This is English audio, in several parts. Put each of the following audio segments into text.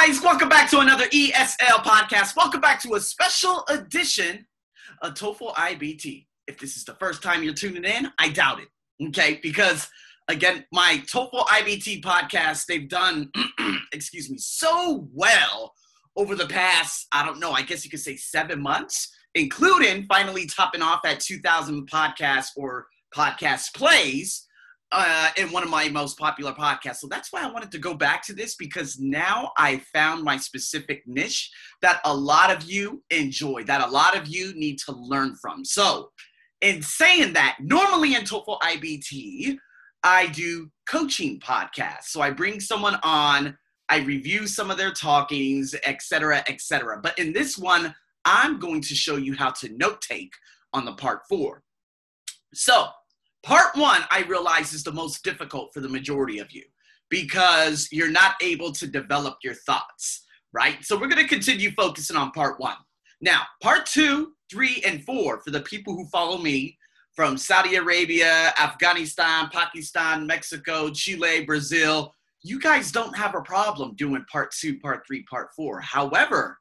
guys, welcome back to another ESL podcast. Welcome back to a special edition of TOEFL IBT. If this is the first time you're tuning in, I doubt it. Okay, because again, my TOEFL IBT podcast, they've done, excuse me, so well over the past, I don't know, I guess you could say seven months, including finally topping off at 2,000 podcasts or podcast plays uh, in one of my most popular podcasts. So that's why I wanted to go back to this because now I found my specific niche that a lot of you enjoy, that a lot of you need to learn from. So, in saying that, normally in TOEFL IBT, I do coaching podcasts. So I bring someone on, I review some of their talkings, etc., etc. But in this one, I'm going to show you how to note take on the part four. So, part one, I realize, is the most difficult for the majority of you because you're not able to develop your thoughts, right? So, we're going to continue focusing on part one. Now, part two, three, and four, for the people who follow me from Saudi Arabia, Afghanistan, Pakistan, Mexico, Chile, Brazil, you guys don't have a problem doing part two, part three, part four. However,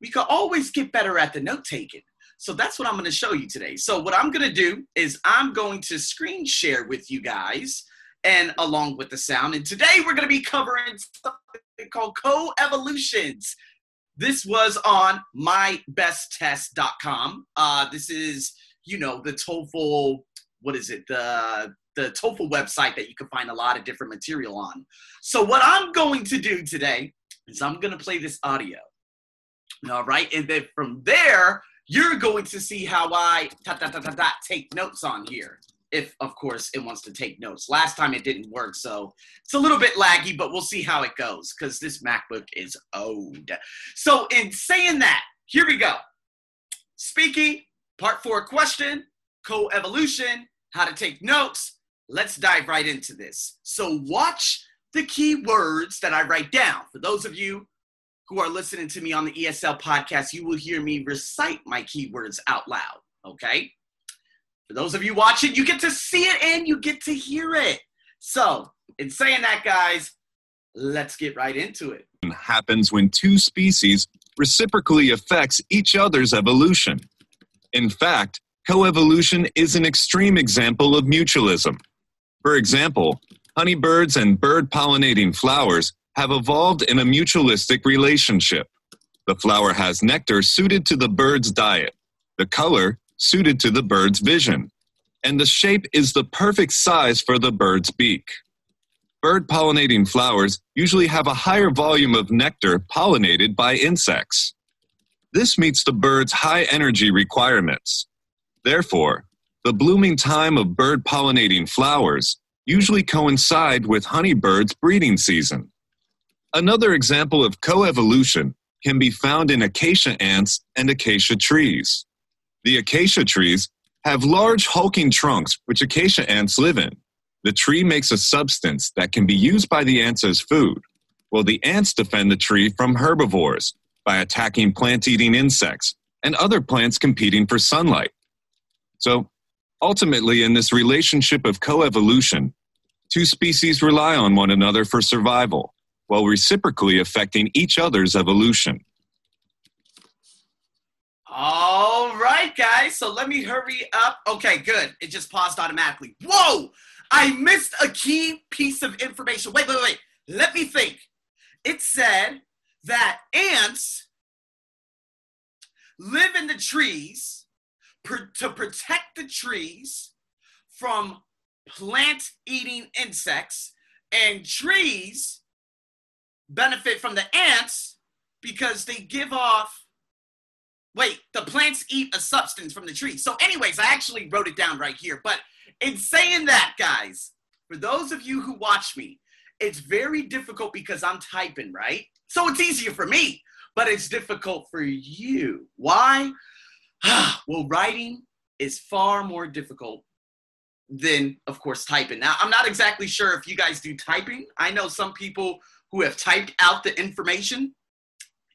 we could always get better at the note taking. So that's what I'm going to show you today. So what I'm going to do is I'm going to screen share with you guys and along with the sound. And today we're going to be covering something called co-evolutions. This was on mybesttest.com. Uh, this is, you know, the TOEFL, what is it? The the TOEFL website that you can find a lot of different material on. So what I'm going to do today is I'm going to play this audio. All right, and then from there, you're going to see how I ta, ta, ta, ta, ta, take notes on here. If, of course, it wants to take notes. Last time it didn't work, so it's a little bit laggy, but we'll see how it goes because this MacBook is old. So, in saying that, here we go. Speaking, part four question, co evolution, how to take notes. Let's dive right into this. So, watch the key words that I write down. For those of you who are listening to me on the ESL podcast, you will hear me recite my keywords out loud. Okay? For those of you watching, you get to see it and you get to hear it. So, in saying that, guys, let's get right into it. Happens when two species reciprocally affects each other's evolution. In fact, coevolution is an extreme example of mutualism. For example, hummingbirds and bird pollinating flowers have evolved in a mutualistic relationship. The flower has nectar suited to the bird's diet, the color suited to the bird's vision, and the shape is the perfect size for the bird's beak. Bird pollinating flowers usually have a higher volume of nectar pollinated by insects. This meets the bird's high energy requirements. Therefore, the blooming time of bird pollinating flowers usually coincide with hummingbirds' breeding season. Another example of coevolution can be found in acacia ants and acacia trees. The acacia trees have large hulking trunks which acacia ants live in. The tree makes a substance that can be used by the ants as food, while the ants defend the tree from herbivores by attacking plant eating insects and other plants competing for sunlight. So, ultimately, in this relationship of coevolution, two species rely on one another for survival while reciprocally affecting each other's evolution. All right, guys. So let me hurry up. Okay, good. It just paused automatically. Whoa! I missed a key piece of information. Wait, wait, wait. Let me think. It said that ants live in the trees to protect the trees from plant eating insects, and trees benefit from the ants because they give off wait the plants eat a substance from the tree. So anyways i actually wrote it down right here. But in saying that guys for those of you who watch me it's very difficult because i'm typing right? So it's easier for me but it's difficult for you. Why? Well writing is far more difficult than of course typing. Now i'm not exactly sure if you guys do typing. I know some people who have typed out the information.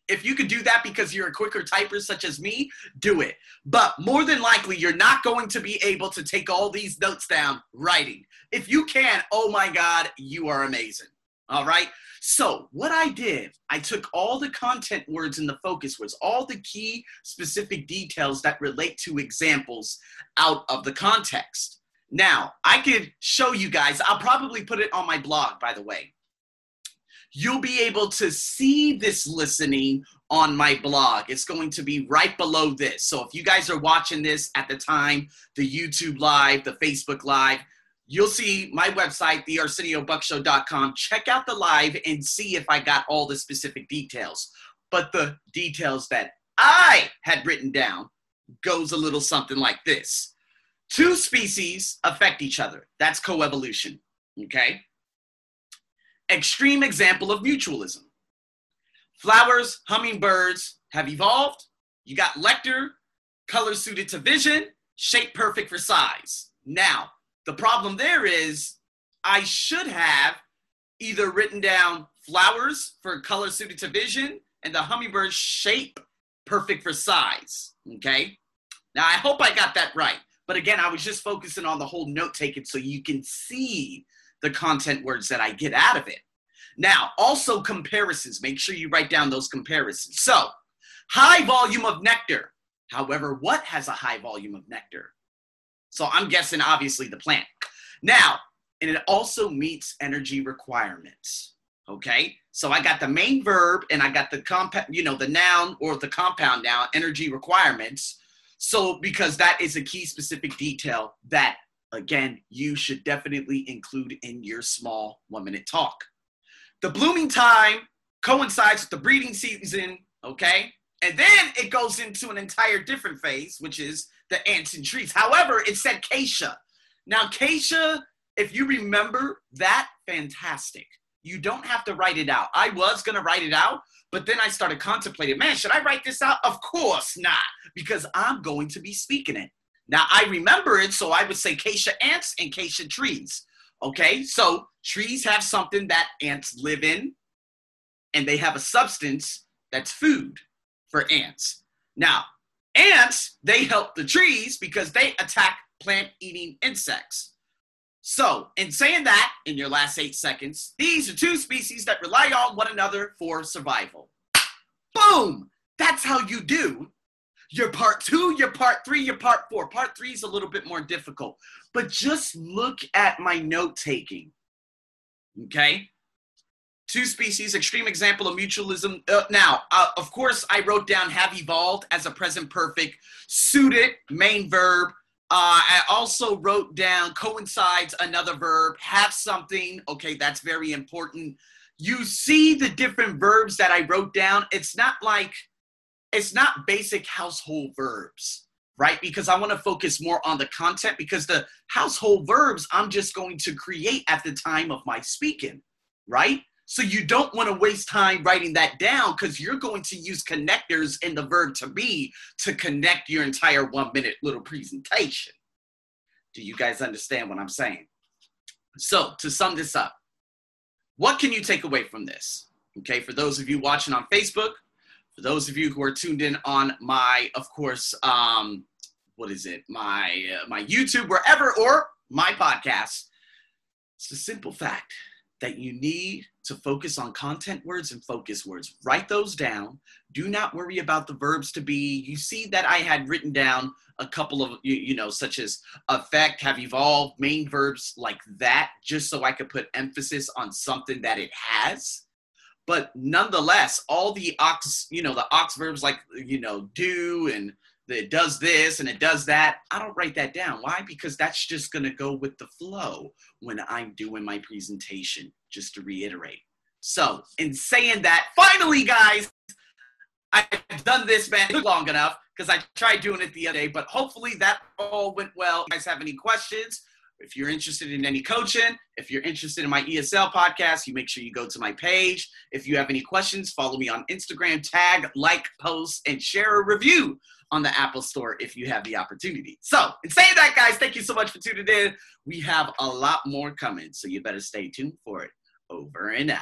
If you could do that because you're a quicker typer, such as me, do it. But more than likely, you're not going to be able to take all these notes down writing. If you can, oh my God, you are amazing. All right. So, what I did, I took all the content words and the focus words, all the key specific details that relate to examples out of the context. Now, I could show you guys, I'll probably put it on my blog, by the way. You'll be able to see this listening on my blog. It's going to be right below this. So, if you guys are watching this at the time, the YouTube Live, the Facebook Live, you'll see my website, thearseniobuckshow.com. Check out the live and see if I got all the specific details. But the details that I had written down goes a little something like this. Two species affect each other. That's coevolution. Okay? Extreme example of mutualism. Flowers, hummingbirds have evolved. You got nectar, color suited to vision, shape perfect for size. Now, the problem there is I should have either written down flowers for color suited to vision and the hummingbird shape perfect for size. Okay. Now I hope I got that right. But again, I was just focusing on the whole note taking so you can see the content words that I get out of it. Now, also comparisons. Make sure you write down those comparisons. So, high volume of nectar. However, what has a high volume of nectar? So I'm guessing obviously the plant. Now, and it also meets energy requirements. Okay, so I got the main verb and I got the compound, you know, the noun or the compound noun, energy requirements. So, because that is a key specific detail that, again, you should definitely include in your small one minute talk. The blooming time coincides with the breeding season, okay? And then it goes into an entire different phase, which is the ants and trees. However, it said Keisha. Now, Keisha, if you remember that, fantastic. You don't have to write it out. I was going to write it out, but then I started contemplating, man, should I write this out? Of course not, because I'm going to be speaking it. Now, I remember it, so I would say Keisha ants and Keisha trees. Okay, so trees have something that ants live in, and they have a substance that's food for ants. Now, Ants, they help the trees because they attack plant eating insects. So, in saying that, in your last eight seconds, these are two species that rely on one another for survival. Boom! That's how you do your part two, your part three, your part four. Part three is a little bit more difficult, but just look at my note taking. Okay? two species, extreme example of mutualism. Uh, now, uh, of course, I wrote down have evolved as a present perfect, suited, main verb. Uh, I also wrote down coincides, another verb, have something. Okay, that's very important. You see the different verbs that I wrote down. It's not like, it's not basic household verbs, right? Because I want to focus more on the content because the household verbs I'm just going to create at the time of my speaking, right? So you don't want to waste time writing that down because you're going to use connectors in the verb to be to connect your entire one minute little presentation. Do you guys understand what I'm saying? So to sum this up, what can you take away from this? Okay, for those of you watching on Facebook, for those of you who are tuned in on my, of course, um, what is it, my uh, my YouTube, wherever, or my podcast, it's a simple fact that you need to focus on content words and focus words. Write those down. Do not worry about the verbs to be. You see that I had written down a couple of, you, you, know, such as affect, have evolved, main verbs like that, just so I could put emphasis on something that it has. But nonetheless, all the aux, you know, the aux verbs like, you know, do and it does this and it does that. I don't write that down. Why? Because that's just going to go with the flow when I'm doing my presentation, just to reiterate. So, in saying that, finally, guys, I've done this, man, long enough because I tried doing it the other day, but hopefully that all went well. If you guys have any questions, if you're interested in any coaching, if you're interested in my ESL podcast, you make sure you go to my page. If you have any questions, follow me on Instagram, tag, like, post, and share a review on the Apple Store if you have the opportunity. So, in saying that, guys, thank you so much for tuning in. We have a lot more coming, so you better stay tuned for it. Over and out.